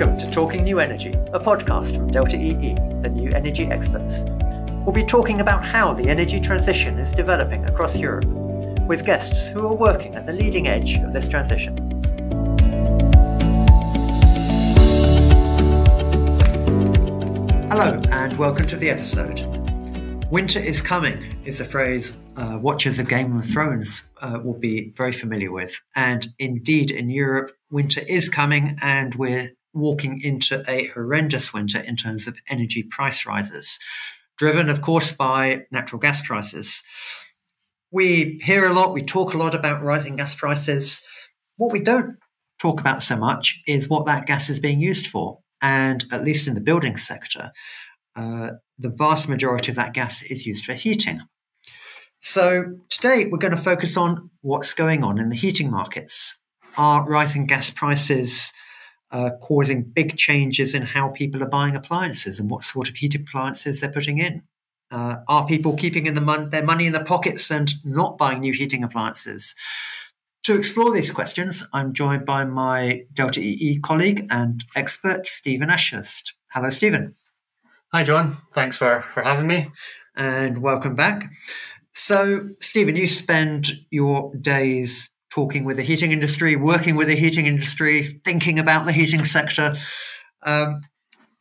Welcome to Talking New Energy, a podcast from Delta EE, the new energy experts. We'll be talking about how the energy transition is developing across Europe, with guests who are working at the leading edge of this transition. Hello, and welcome to the episode. Winter is coming is a phrase uh, watchers of Game of Thrones uh, will be very familiar with. And indeed, in Europe, winter is coming, and we're walking into a horrendous winter in terms of energy price rises, driven, of course, by natural gas prices. We hear a lot, we talk a lot about rising gas prices. What we don't talk about so much is what that gas is being used for. And at least in the building sector, uh, the vast majority of that gas is used for heating. So today we're going to focus on what's going on in the heating markets. Are rising gas prices uh, causing big changes in how people are buying appliances and what sort of heating appliances they're putting in? Uh, are people keeping in the mon- their money in their pockets and not buying new heating appliances? To explore these questions, I'm joined by my Delta EE colleague and expert, Stephen Ashurst. Hello, Stephen. Hi, John. Thanks for, for having me. And welcome back. So, Stephen, you spend your days talking with the heating industry, working with the heating industry, thinking about the heating sector. Um,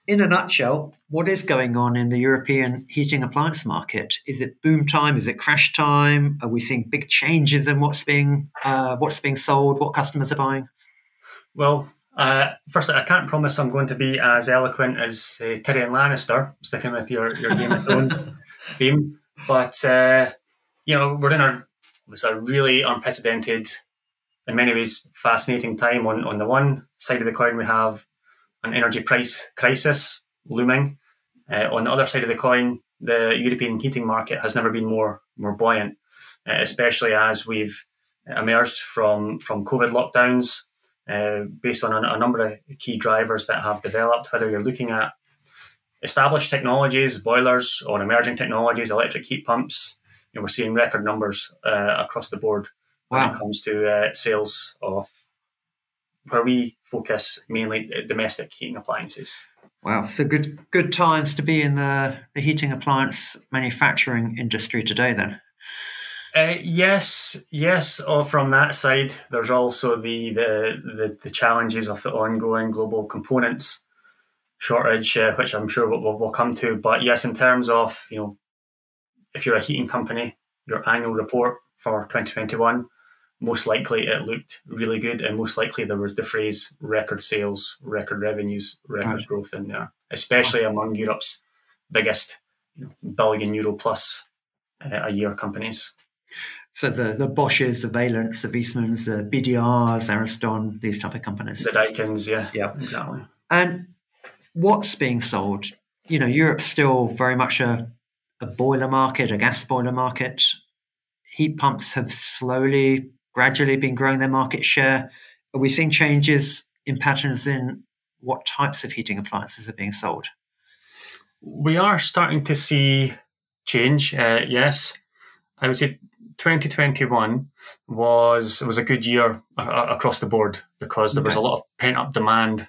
in a nutshell, what is going on in the European heating appliance market? Is it boom time? Is it crash time? Are we seeing big changes in what's being uh, what's being sold? What customers are buying? Well, uh, firstly, I can't promise I'm going to be as eloquent as uh, Tyrion Lannister, sticking with your, your Game of Thrones theme. But uh, you know, we're in a it's a really unprecedented, in many ways, fascinating time. On on the one side of the coin, we have an energy price crisis looming. Uh, on the other side of the coin, the European heating market has never been more more buoyant, uh, especially as we've emerged from from COVID lockdowns, uh, based on a, a, number of key drivers that have developed. Whether you're looking at established technologies, boilers, or emerging technologies, electric heat pumps, you know, we're seeing record numbers uh, across the board wow. when it comes to uh, sales of where we focus mainly domestic heating appliances. Wow, so good good times to be in the, the heating appliance manufacturing industry today then. Uh, yes, yes. Or from that side, there's also the, the the, the challenges of the ongoing global components shortage, uh, which I'm sure we'll, we'll, come to. But yes, in terms of you know, if you're a heating company, your annual report for 2021 most likely it looked really good, and most likely there was the phrase record sales, record revenues, record right. growth in there, especially among Europe's biggest billion euro plus uh, a year companies. So the the Bosches, the Vaillants, the Viessmanns, the BDRs, Ariston, these type of companies. The Daikins, yeah, yeah, exactly. And what's being sold? You know, Europe's still very much a a boiler market, a gas boiler market. Heat pumps have slowly gradually been growing their market share. Are we seeing changes in patterns in what types of heating appliances are being sold? We are starting to see change. Uh, yes, I would say 2021 was was a good year uh, across the board because there was a lot of pent up demand,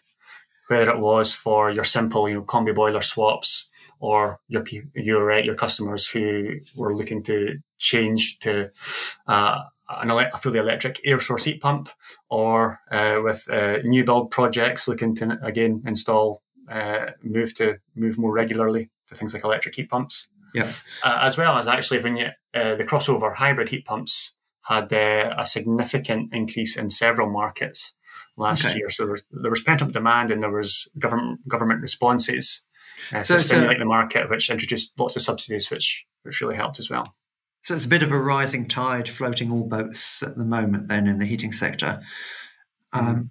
whether it was for your simple, you know, combi boiler swaps or your your uh, your customers who were looking to change to uh, an ele- a fully electric air source heat pump, or uh, with uh, new build projects looking to again install uh, move to move more regularly to things like electric heat pumps. Yeah, uh, as well as actually when you uh, the crossover hybrid heat pumps had uh, a significant increase in several markets last okay. year. So there was, there was pent up demand and there was government government responses so, to stimulate so, the market, which introduced lots of subsidies, which which really helped as well. So it's a bit of a rising tide floating all boats at the moment, then in the heating sector. Mm-hmm. Um,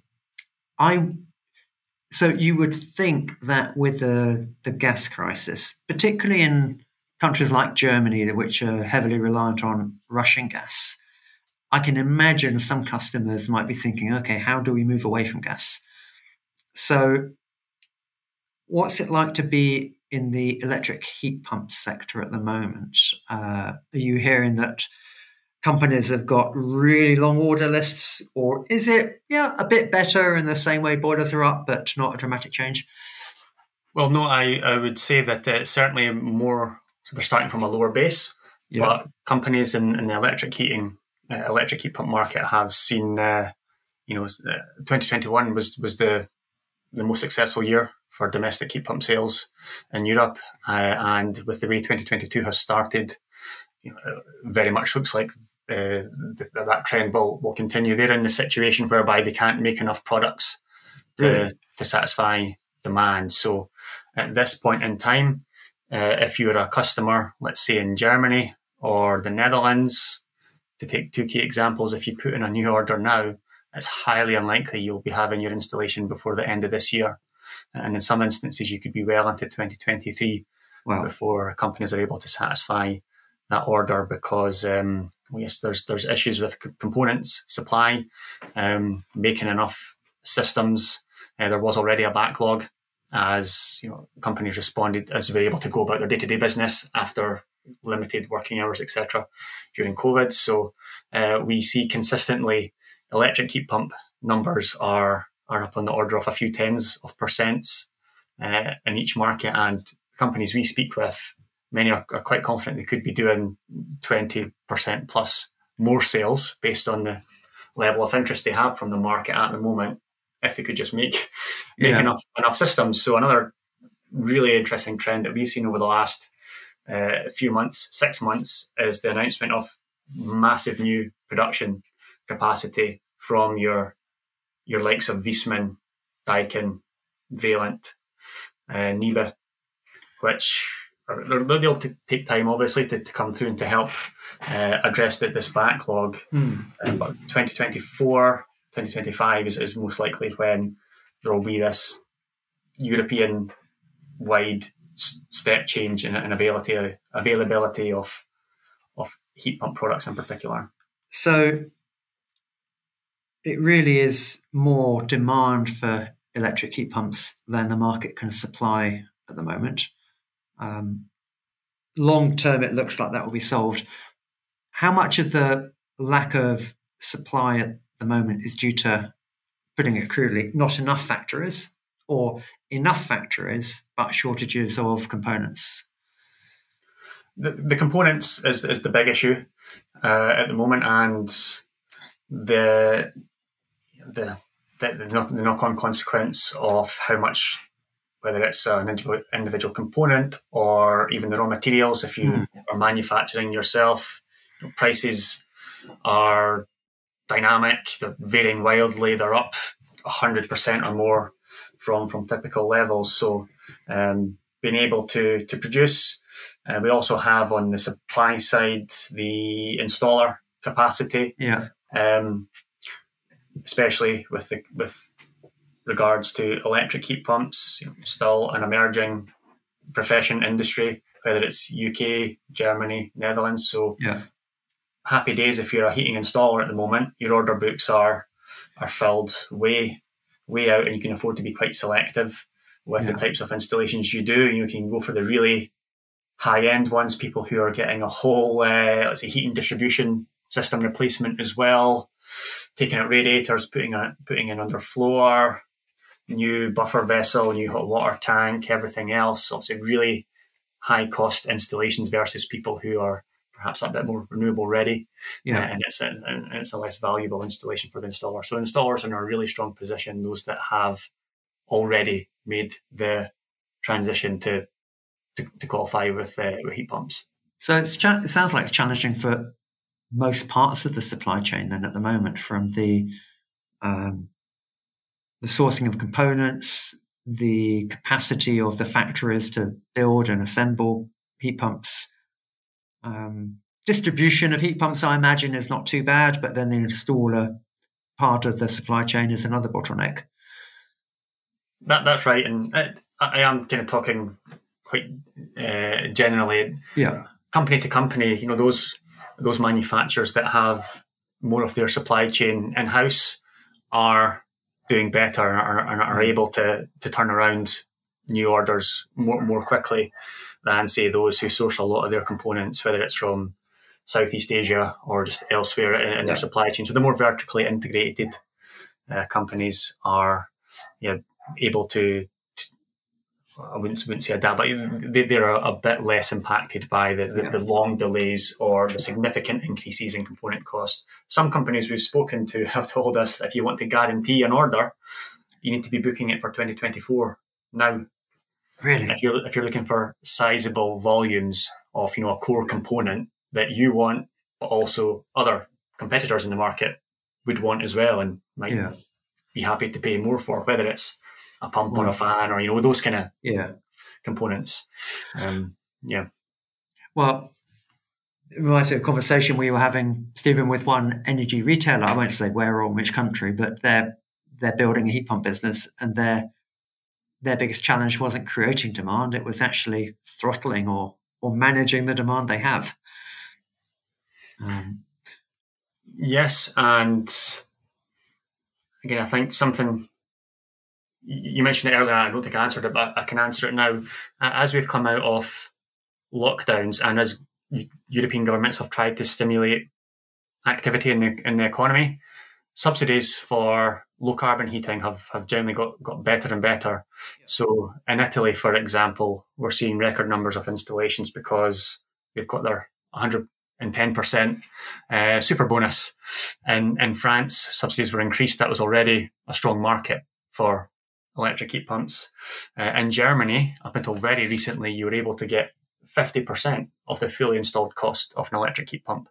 I so you would think that with the the gas crisis, particularly in countries like Germany, which are heavily reliant on Russian gas, I can imagine some customers might be thinking, okay, how do we move away from gas? So, what's it like to be in the electric heat pump sector at the moment? Uh, are you hearing that companies have got really long order lists, or is it yeah a bit better in the same way boilers are up, but not a dramatic change? Well, no, I, I would say that uh, certainly more. So they're starting from a lower base, yeah. but companies in, in the electric heating, uh, electric heat pump market have seen. Uh, you know, 2021 was was the the most successful year for domestic heat pump sales in Europe, uh, and with the way 2022 has started, you know, very much looks like uh, th- that trend will, will continue. They're in the situation whereby they can't make enough products to, really? to satisfy demand. So at this point in time, uh, if you're a customer, let's say in Germany or the Netherlands, to take two key examples, if you put in a new order now, it's highly unlikely you'll be having your installation before the end of this year. And in some instances, you could be well into 2023 wow. before companies are able to satisfy that order because um, yes, there's there's issues with components supply, um, making enough systems. Uh, there was already a backlog as you know companies responded as they were able to go about their day to day business after limited working hours, etc. during COVID. So uh, we see consistently electric heat pump numbers are are up on the order of a few tens of percents uh, in each market, and companies we speak with, many are, are quite confident they could be doing twenty percent plus more sales based on the level of interest they have from the market at the moment. If they could just make make yeah. enough enough systems, so another really interesting trend that we've seen over the last uh, few months, six months, is the announcement of massive new production capacity from your your likes of Viessmann, Daikin, Vaillant, uh, NIBE, which are, they'll t- take time obviously to, to come through and to help uh, address the, this backlog. Uh, but 2024, 2025 is, is most likely when there will be this European wide step change in, in availability availability of of heat pump products in particular. So it really is more demand for electric heat pumps than the market can supply at the moment. Um, long term, it looks like that will be solved. How much of the lack of supply at the moment is due to, putting it crudely, not enough factories, or enough factories but shortages of components? The, the components is, is the big issue uh, at the moment, and the the the, the, knock, the knock-on consequence of how much whether it's an individual, individual component or even the raw materials if you mm. are manufacturing yourself prices are dynamic they're varying wildly they're up 100% or more from from typical levels. So um, being able to to produce uh, we also have on the supply side the installer capacity. Yeah. Um, especially with the, with regards to electric heat pumps, you know, still an emerging profession industry, whether it's UK, Germany, Netherlands. So yeah. happy days if you're a heating installer at the moment. Your order books are are filled way way out, and you can afford to be quite selective with yeah. the types of installations you do. You can go for the really high end ones, people who are getting a whole uh, let's say heating distribution system replacement as well taking out radiators, putting it, putting in underfloor, new buffer vessel, new hot water tank, everything else. Obviously, really high cost installations versus people who are perhaps a bit more renewable ready. Yeah. Uh, and it's a, and it's a less valuable installation for the installer. So installers are in a really strong position, those that have already made the transition to to, to qualify with, uh, with heat pumps. So it's cha- it sounds like it's challenging for most parts of the supply chain then at the moment from the um, the sourcing of components, the capacity of the factories to build and assemble heat pumps. Um, distribution of heat pumps, I imagine, is not too bad, but then the installer part of the supply chain is another bottleneck. That that's right, and I, I am kind of talking quite uh, generally. Yeah, company to company, you know, those those manufacturers that have more of their supply chain in house are doing better and are, and are, able to to turn around new orders more more quickly than say those who source a lot of their components, whether it's from Southeast Asia or just elsewhere in, in yeah. their supply chain. So the more vertically integrated uh, companies are yeah, able to, to, I wouldn't, wouldn't say a adapt, but they, they're a, a, bit less impacted by the, the, the, long delays or the significant increases in component cost. Some companies we've spoken to have told us that if you want to guarantee an order, you need to be booking it for 2024 now. Really? If you're if you're looking for sizable volumes of you know a core component that you want, but also other competitors in the market would want as well, and might yeah. be happy to pay more for, whether it's a pump or a fan or you know those kind of yeah components. Um, yeah. Well, it reminds me of a conversation we were having, Stephen, with one energy retailer. I won't say where or which country, but they're they're building a heat pump business, and their their biggest challenge wasn't creating demand; it was actually throttling or or managing the demand they have. Um, yes, and again, I think something you mentioned it earlier. I don't think I answered it, but I can answer it now. As we've come out of lockdowns and as European governments have tried to stimulate activity in the in the economy, subsidies for low carbon heating have, have generally got, got better and better. So in Italy, for example, we're seeing record numbers of installations because they've got their 110% uh, super bonus. And in France, subsidies were increased. That was already a strong market for electric heat pumps. Uh, in Germany, up until very recently, you were able to get 50% of the fully installed cost of an electric heat pump.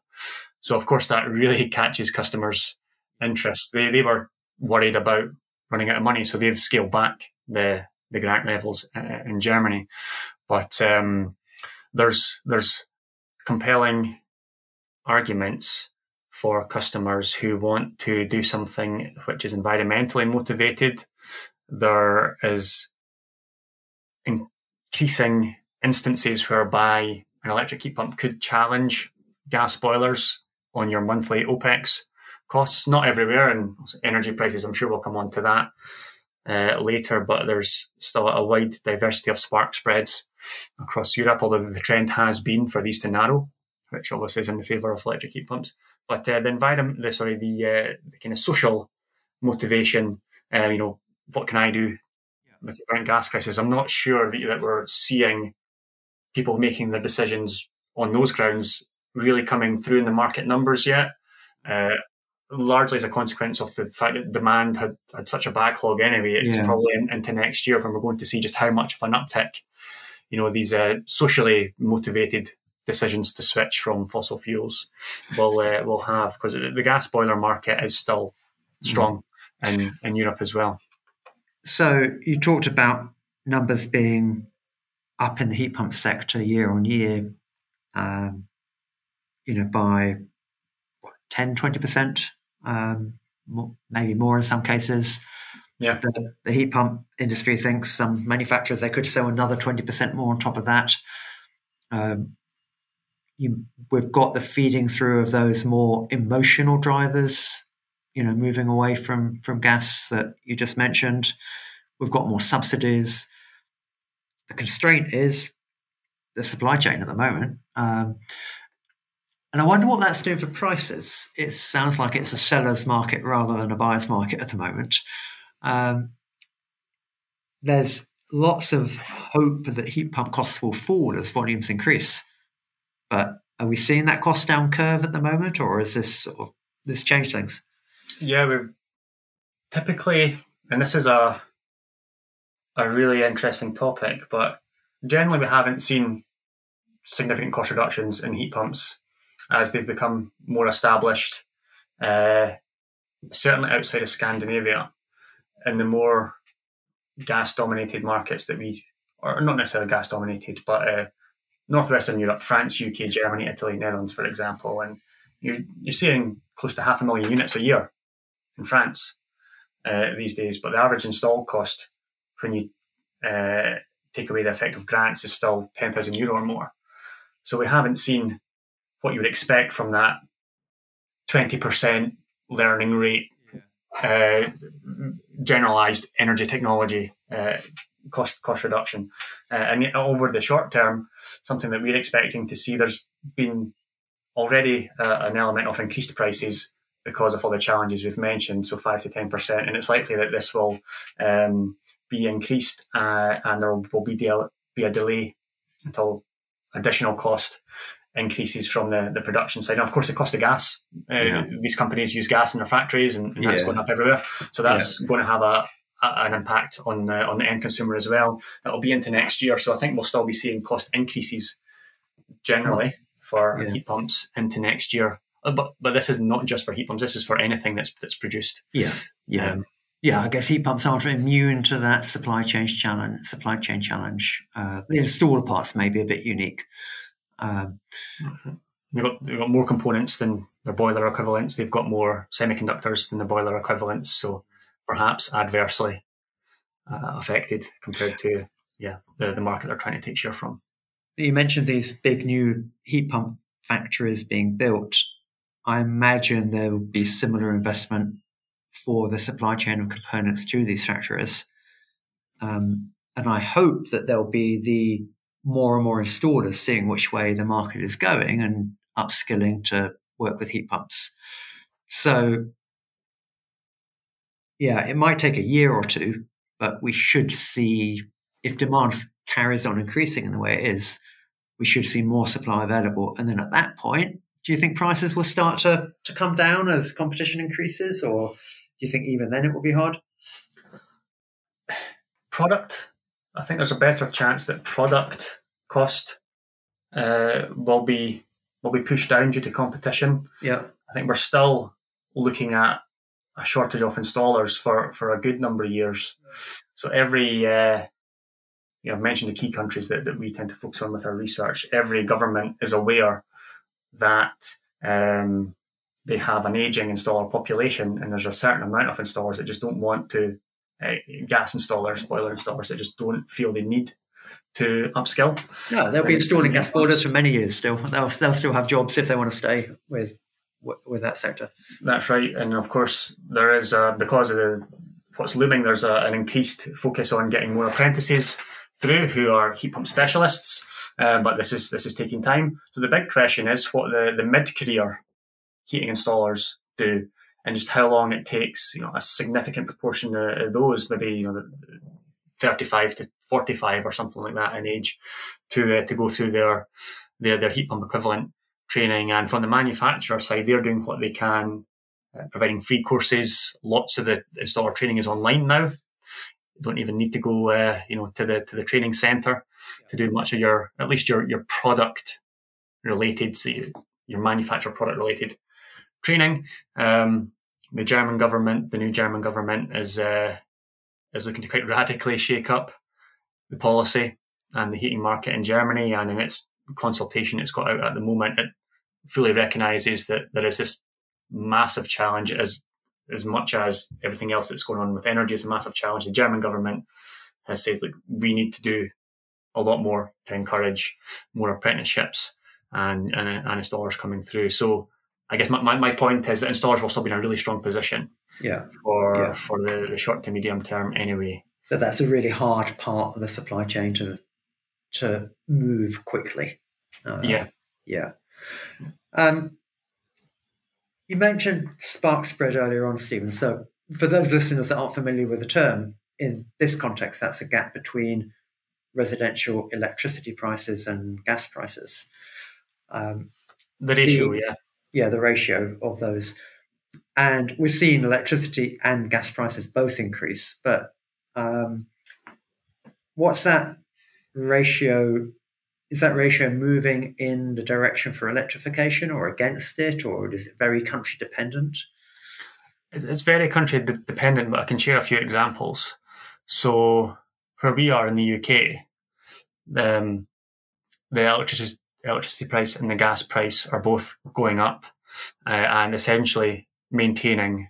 So, of course, that really catches customers' interest. They, they were worried about running out of money, so they've scaled back the the grant levels uh, in Germany. But um, there's there's compelling arguments for customers who want to do something which is environmentally motivated. There is increasing instances whereby an electric heat pump could challenge gas boilers on your monthly OPEX costs. Not everywhere, and energy prices, I'm sure we'll come on to that uh, later, but there's still a wide diversity of spark spreads across Europe, although the trend has been for these to narrow, which obviously is in the favour of electric heat pumps. But uh, the environment, the, sorry, the, uh, the kind of social motivation, uh, you know, what can I do with the current gas prices? I'm not sure that, that we're seeing people making their decisions on those grounds really coming through in the market numbers yet. Uh, largely as a consequence of the fact that demand had, had such a backlog anyway. It's yeah. probably in, into next year when we're going to see just how much of an uptick, you know, these uh, socially motivated decisions to switch from fossil fuels will uh, will have because the gas boiler market is still strong mm. in, in Europe as well. So you talked about numbers being up in the heat pump sector year on year, um, you know, by what, 10, 20% um, maybe more in some cases. Yeah. The, the, heat pump industry thinks some manufacturers they could sell another 20% more on top of that. Um, you, we've got the feeding through of those more emotional drivers, you know, moving away from from gas that you just mentioned. We've got more subsidies. The constraint is the supply chain at the moment. Um, and I wonder what that's doing for prices. It sounds like it's a seller's market rather than a buyer's market at the moment. Um, there's lots of hope that heat pump costs will fall as volumes increase. But are we seeing that cost down curve at the moment, or is this sort of this change things? Yeah, we're typically, and this is a a really interesting topic, but generally we haven't seen significant cost reductions in heat pumps as they've become more established, uh, certainly outside of Scandinavia, in the more gas dominated markets that we, or not necessarily gas dominated, but uh, northwestern Europe, France, UK, Germany, Italy, Netherlands, for example, and you're you're seeing close to half a million units a year in France uh, these days. But the average install cost when you uh, take away the effect of grants is still ten thousand euro or more. So we haven't seen what you would expect from that 20% learning rate, uh, generalized energy technology uh, cost cost reduction. Uh, and over the short term, something that we're expecting to see, there's been already uh, an element of increased prices because of all the challenges we've mentioned, so five to ten percent, and it's likely that this will um, be increased, uh, and there will be, del- be a delay until additional cost increases from the, the production side. And of course, the cost of gas. Uh, yeah. These companies use gas in their factories, and, and that's yeah. going up everywhere. So that's yeah. going to have a, a, an impact on the on the end consumer as well. That'll be into next year. So I think we'll still be seeing cost increases generally for heat pumps into next year. Uh, but but this is not just for heat pumps. This is for anything that's that's produced. Yeah, yeah. Um, yeah, I guess heat pumps aren't immune to that supply chain challenge. Supply chain challenge. Uh, the installer parts may be a bit unique. Um, they've got they've got more components than their boiler equivalents. They've got more semiconductors than the boiler equivalents. So perhaps adversely uh, affected compared to yeah the, the market they're trying to take share from. You mentioned these big new heat pump factories being built. I imagine there will be similar investment for the supply chain of components to these factories. Um, and I hope that there'll be the more and more installers seeing which way the market is going and upskilling to work with heat pumps. So, yeah, it might take a year or two, but we should see if demand carries on increasing in the way it is, we should see more supply available. And then at that point, do you think prices will start to, to come down as competition increases, or do you think even then it will be hard? Product I think there's a better chance that product cost uh, will be will be pushed down due to competition. Yeah, I think we're still looking at a shortage of installers for for a good number of years. So every uh, you know, I've mentioned the key countries that, that we tend to focus on with our research. Every government is aware that um, they have an aging installer population, and there's a certain amount of installers that just don't want to uh, gas installers, boiler installers that just don't feel they need to upskill. No, they'll be installing gas boilers for many years still. They'll, they'll still have jobs if they want to stay with with that sector. That's right, and of course there is uh, because of the what's looming. There's a, an increased focus on getting more apprentices through who are heat pump specialists. Uh, but this is this is taking time. So the big question is what the, the mid career heating installers do and just how long it takes, you know, a significant proportion of those, maybe, you know, 35 to 45 or something like that in age to uh, to go through their, their their heat pump equivalent training. And from the manufacturer side, they're doing what they can, uh, providing free courses. Lots of the installer training is online now. Don't even need to go, uh, you know, to the to the training center to do much of your at least your your product related, so your manufacturer product related training. Um, the German government, the new German government, is uh, is looking to quite radically shake up the policy and the heating market in Germany. And in its consultation it's got out at the moment, it fully recognises that there is this massive challenge as as much as everything else that's going on with energy is a massive challenge. The German government has said, look, we need to do a lot more to encourage more apprenticeships and, and, and installers coming through. So I guess my, my, my, point is that installers will still be in a really strong position. Yeah. For yeah. for the, the short to medium term anyway. But that's a really hard part of the supply chain to to move quickly. Uh, yeah. Yeah. Um, you mentioned spark spread earlier on, Stephen. So for those listeners that aren't familiar with the term, in this context, that's a gap between residential electricity prices and gas prices. Um, the ratio, the, yeah yeah, the ratio of those. And we've seen electricity and gas prices both increase. But um, what's that ratio? Is that ratio moving in the direction for electrification or against it, or is it very country dependent? It's very country dependent, but I can share a few examples. So, where we are in the UK, um, the electricity electricity price and the gas price are both going up uh, and essentially maintaining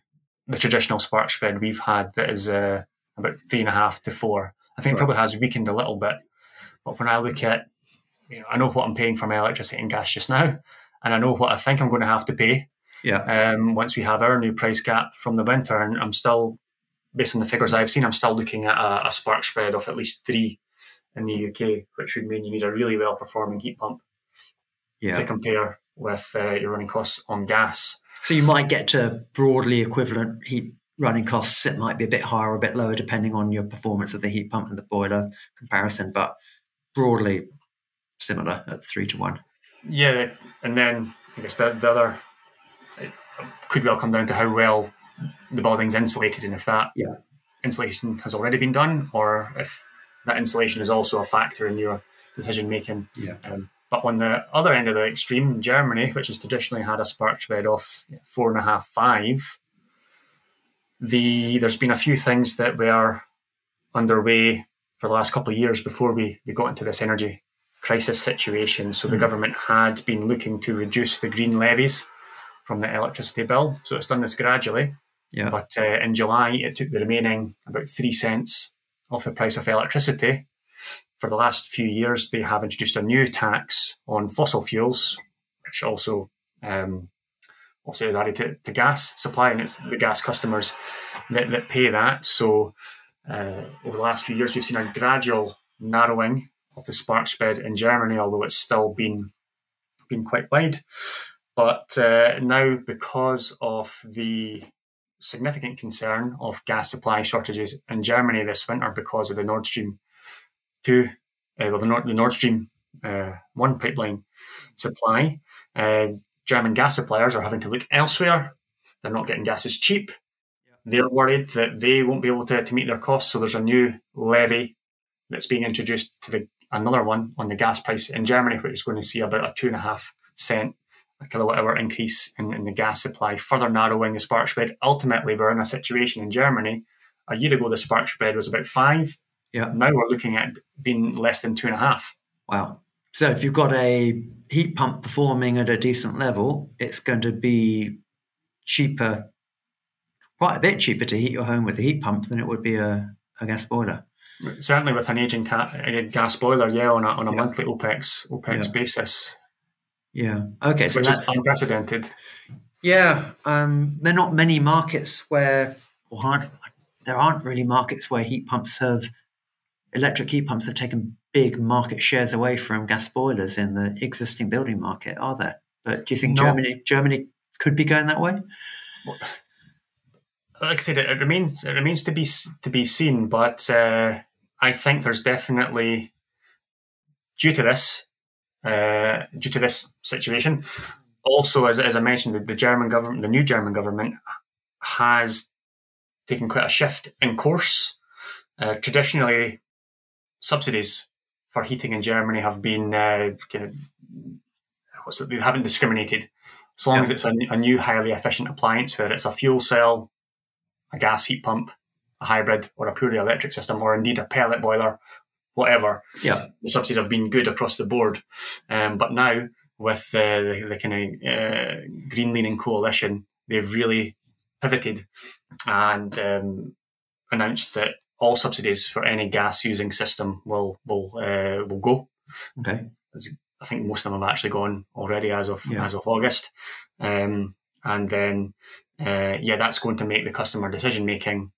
the traditional spark spread we've had that is uh, about three and a half to four. I think right. probably has weakened a little bit. But when I look at, you know, I know what I'm paying for my electricity and gas just now, and I know what I think I'm going to have to pay. Yeah. Um, once we have our new price gap from the winter, and I'm still, based on the figures I've seen, I'm still looking at a, a spark spread of at least three in the UK, which would mean you need a really well performing heat pump yeah. to compare with uh, your running costs on gas. So you might get to broadly equivalent heat running costs. It might be a bit higher or a bit lower depending on your performance of the heat pump and the boiler comparison, but broadly similar at three to one. Yeah, and then I guess the, the other could well come down to how well the building's insulated and if that yeah. insulation has already been done or if that insulation is also a factor in your decision making. Yeah. Um, but on the other end of the extreme, Germany, which has traditionally had a spark spread of four and a half, five, the there's been a few things that were underway for the last couple of years before we, we got into this energy crisis situation. So mm. the hmm. government had been looking to reduce the green levies from the electricity bill. So it's done this gradually. Yeah. But uh, in July, it took the remaining about three cents off the price of electricity. For the last few years, they have introduced a new tax on fossil fuels, which also um, also is added to, to, gas supply, and it's the gas customers that, that pay that. So uh, over the last few years, we've seen a gradual narrowing of the spark spread in Germany, although it's still been been quite wide. But uh, now, because of the significant concern of gas supply shortages in Germany this winter because of the Nord Stream 2, uh, well, the Nord, the Nord Stream uh, 1 pipeline supply. Uh, German gas suppliers are having to look elsewhere. They're not getting gas as cheap. They're worried that they won't be able to, to meet their costs. So there's a new levy that's being introduced to the another one on the gas price in Germany, which is going to see about a two and a half cent a kilowatt hour increase in, in the gas supply, further narrowing the spark spread. Ultimately, we're in a situation in Germany. A year ago, the spark spread was about five. Yeah. Now we're looking at being less than two and a half. Wow. So if you've got a heat pump performing at a decent level, it's going to be cheaper, quite a bit cheaper to heat your home with a heat pump than it would be a, a gas boiler. Certainly, with an aging gas boiler, yeah, on a, on a yeah. monthly OPEX OPEX yeah. basis, yeah. Okay. So Which that's unprecedented. Yeah. Um, there are not many markets where, or hard, there aren't really markets where heat pumps have, electric heat pumps have taken big market shares away from gas boilers in the existing building market, are there? But do you think no. Germany Germany could be going that way? like I said, it, remains it remains to be to be seen. But uh, I think there's definitely due to this uh, due to this situation. Also, as, as I mentioned, the, the German government, the new German government, has taken quite a shift in course. Uh, traditionally, subsidies for heating in Germany have been uh, kind of what's it, they haven't discriminated. As long yeah. as it's a, a, new highly efficient appliance, whether it's a fuel cell, a gas heat pump, a hybrid, or a purely electric system, or indeed a pellet boiler whatever. Yeah, the subsidies have been good across the board, um, but now with uh, the, the kind of uh, green leaning coalition, they've really pivoted and um, announced that all subsidies for any gas using system will will uh, will go. Okay, I think most of them have actually gone already as of yeah. as of August, um, and then uh, yeah, that's going to make the customer decision making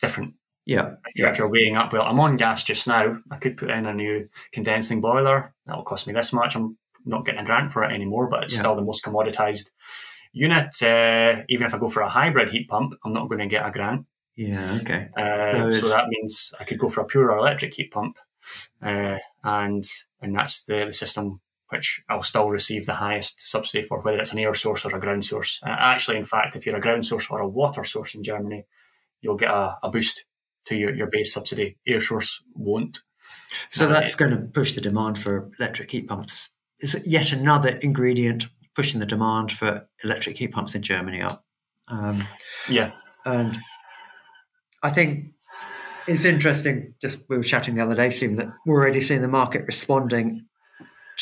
different. Yeah. If you're, if you're weighing up, well, I'm on gas just now. I could put in a new condensing boiler. That'll cost me this much. I'm not getting a grant for it anymore, but it's yeah. still the most commoditized unit. Uh, even if I go for a hybrid heat pump, I'm not going to get a grant. Yeah, okay. Uh, so, so, that means I could go for a pure electric heat pump, uh, and and that's the, the system which I'll still receive the highest subsidy for, whether it's an air source or a ground source. Uh, actually, in fact, if you're a ground source or a water source in Germany, you'll get a, a boost to your, your base subsidy. Air source won't. So that's going to push the demand for electric heat pumps. Is it yet another ingredient pushing the demand for electric heat pumps in Germany up? Um, yeah. And I think it's interesting. Just we were chatting the other day, Stephen, that we're already seeing the market responding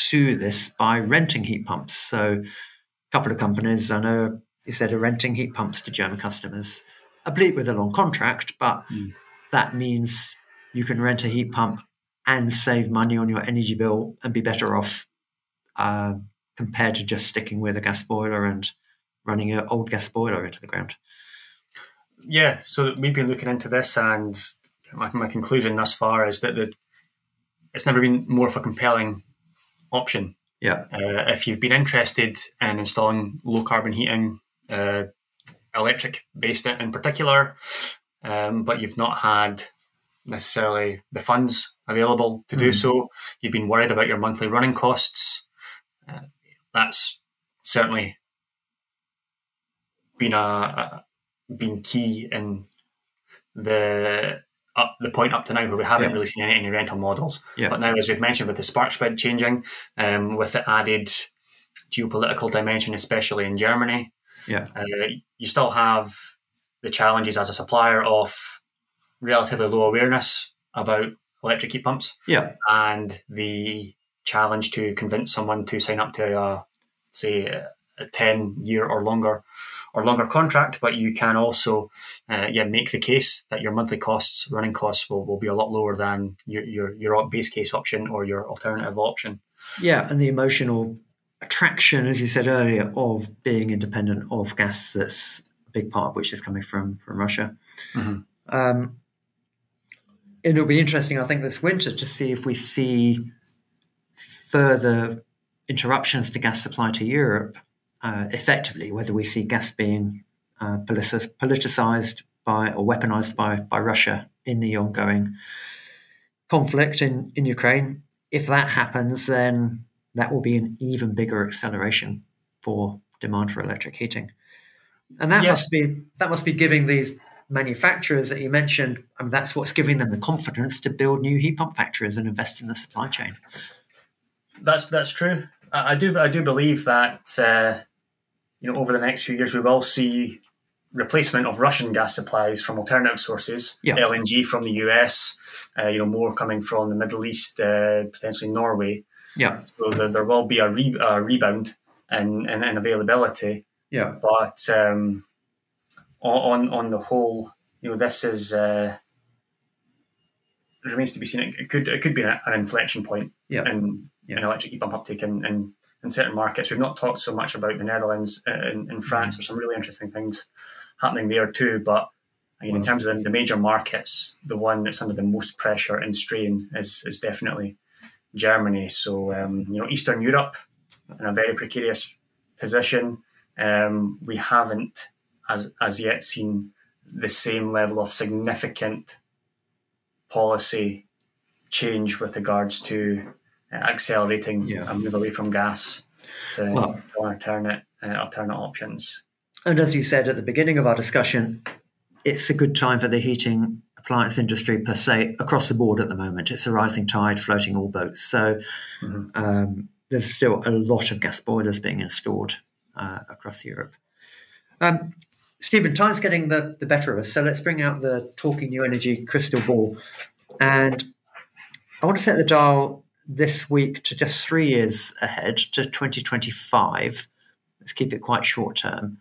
to this by renting heat pumps. So, a couple of companies I know you said are renting heat pumps to German customers, I believe with a long contract, but mm that means you can rent a heat pump and save money on your energy bill and be better off uh, compared to just sticking with a gas boiler and running an old gas boiler into the ground. Yeah, so we've been looking into this, and my, my conclusion thus far is that the, it's never been more of a compelling option Yeah. Uh, if you've been interested in installing low carbon heating, uh, electric based in particular, um, but you've not had necessarily the funds available to mm. do hmm. so, you've been worried about your monthly running costs. Uh, that's certainly been a, a been key in the up the point up to now where we haven't yeah. really seen any, any rental models. Yeah. But now, as we've mentioned, with the spark spread changing, um, with the added geopolitical dimension, especially in Germany, yeah, uh, you still have the challenges as a supplier of relatively low awareness about electric heat pumps. Yeah, and the challenge to convince someone to sign up to a say a ten year or longer or longer contract, but you can also uh, yeah make the case that your monthly costs, running costs, will, will be a lot lower than your, your your base case option or your alternative option. Yeah, and the emotional attraction, as you said earlier, of being independent of gas. That's big part of which is coming from from Russia. Mm-hmm. Um, it'll be interesting, I think, this winter to see if we see further interruptions to gas supply to Europe uh, effectively, whether we see gas being uh, politicized by or weaponized by, by Russia in the ongoing conflict in, in Ukraine. If that happens, then that will be an even bigger acceleration for demand for electric heating. And that must be that must be giving these manufacturers that you mentioned, I mean, that's what's giving them the confidence to build new heat pump factories and invest in the supply chain. That's that's true. I, do I do believe that uh, you know, over the next few years, we will see replacement of Russian gas supplies from alternative sources, yeah. LNG from the US, uh, you know, more coming from the Middle East, uh, potentially Norway. Yeah. So there, there will be a, re- a rebound in, in, in, availability. Yeah. But um, on on the whole, you know, this is uh, it remains to be seen. It could it could be an, an inflection point yeah. in, yeah. in electric heat pump uptake in, in in certain markets. We've not talked so much about the Netherlands and in, in France. Mm-hmm. There's some really interesting things happening there too. But I mean, in terms of the, the, major markets, the one that's under the most pressure and strain is is definitely Germany. So um, you know, Eastern Europe in a very precarious position. Um, we haven't as as yet seen the same level of significant policy change with regards to accelerating yeah. a move away from gas to, well, to alternate uh, alternate options. And as you said at the beginning of our discussion, it's a good time for the heating appliance industry per se across the board at the moment. It's a rising tide floating all boats. So mm-hmm. um, there's still a lot of gas boilers being installed uh, across Europe. Um, Stephen, time's getting the, the better of us. So let's bring out the talking new energy crystal ball. And I want to set the dial this week to just three years ahead to 2025. Let's keep it quite short term.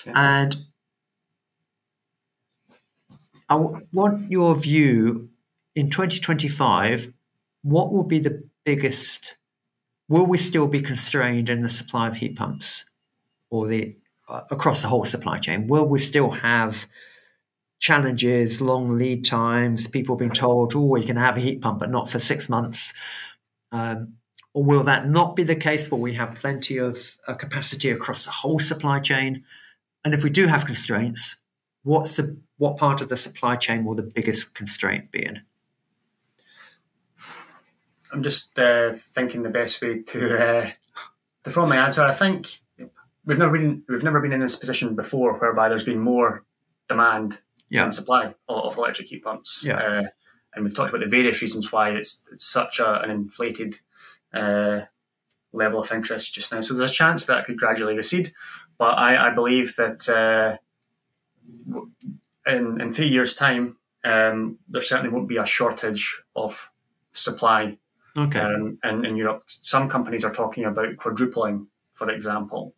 Okay. And I want your view in 2025. What will be the biggest? Will we still be constrained in the supply of heat pumps, or the uh, across the whole supply chain? Will we still have challenges, long lead times, people being told, "Oh, you can have a heat pump, but not for six months"? Um, or will that not be the case? Will we have plenty of uh, capacity across the whole supply chain? And if we do have constraints, what's the, what part of the supply chain will the biggest constraint be in? I'm just uh, thinking the best way to uh, to form my answer. I think we've never been we've never been in this position before, whereby there's been more demand yeah. than supply of, of electric heat pumps. Yeah. Uh, and we've talked about the various reasons why it's, it's such a, an inflated uh, level of interest just now. So there's a chance that could gradually recede, but I, I believe that uh, in in three years' time, um, there certainly won't be a shortage of supply. Okay. Um, in, in Europe, some companies are talking about quadrupling, for example,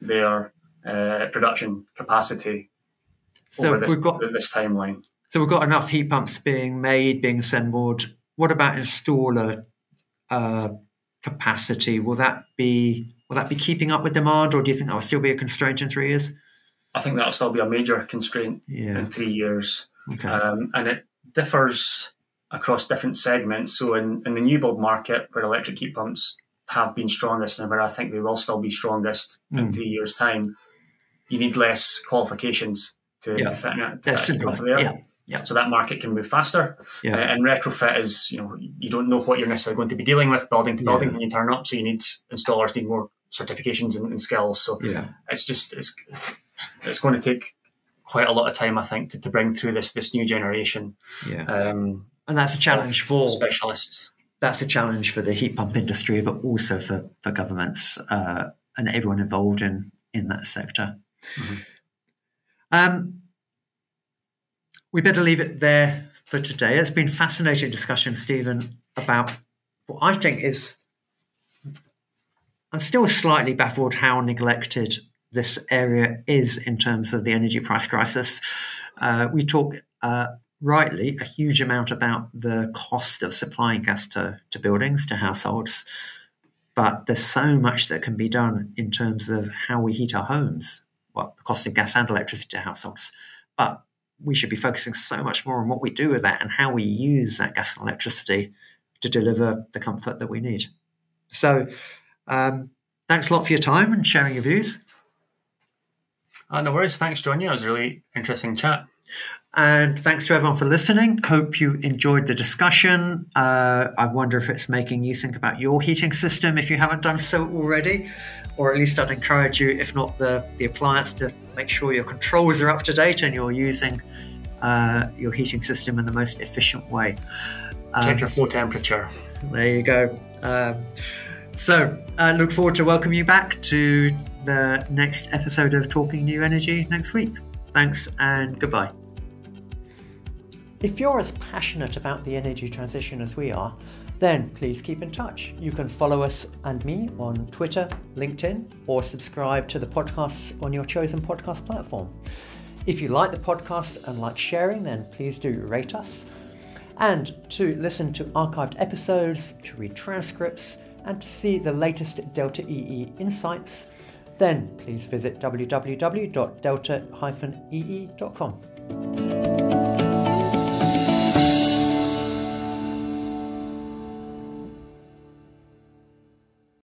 their uh, production capacity so over this, we've got this timeline. So we've got enough heat pumps being made, being assembled. What about installer uh, capacity? Will that be will that be keeping up with demand, or do you think that will still be a constraint in three years? I think that'll still be a major constraint yeah. in three years, okay. um, and it differs across different segments. So in, in the new build market, where electric heat pumps have been strongest and where I think they will still be strongest Mm. in three years' time, you need less qualifications to, Yeah. to fit in it. That's fit there. Yeah. Yeah. So that market can move faster. Yeah. Uh, and retrofit is, you know, you don't know what you're necessarily going to be dealing with building to building Yeah. when you turn up. So you need installers need more certifications and, and skills. So Yeah. it's just it's it's going to take quite a lot of time, I think, to, to bring through this this new generation Yeah. um, And that's a challenge for specialists. That's a challenge for the heat pump industry, but also for, for governments uh, and everyone involved in, in that sector. Mhm. Um, we better leave it there for today. It's been a fascinating discussion, Stephen, about what I think is. I'm still slightly baffled how neglected this area is in terms of the energy price crisis. Uh, we talk uh, rightly a huge amount about the cost of supplying gas to, to buildings, to households. But there's so much that can be done in terms of how we heat our homes, well, the cost of gas and electricity to households. But we should be focusing so much more on what we do with that and how we use that gas and electricity to deliver the comfort that we need. So, um, thanks a lot for your time and sharing your views. Uh, no worries. Thanks, John. Yeah, it was a really interesting chat. And thanks to everyone for listening. Hope you enjoyed the discussion. Uh, I wonder if it's making you think about your heating system if you haven't done so already. Or at least I'd encourage you, if not the, the appliance, to make sure your controls are up to date and you're using uh, your heating system in the most efficient way. Um, Check your flow temperature. there you go. Um, so, uh, look forward to welcoming you back to the next episode of Talking New Energy next week. Thanks and goodbye. If you're as passionate about the energy transition as we are, then please keep in touch. You can follow us and me on Twitter, LinkedIn, or subscribe to the podcasts on your chosen podcast platform. If you like the podcast and like sharing, then please do rate us. And to listen to archived episodes, to read transcripts, and to see the latest Delta EE insights, then please visit www.delta-ee.com.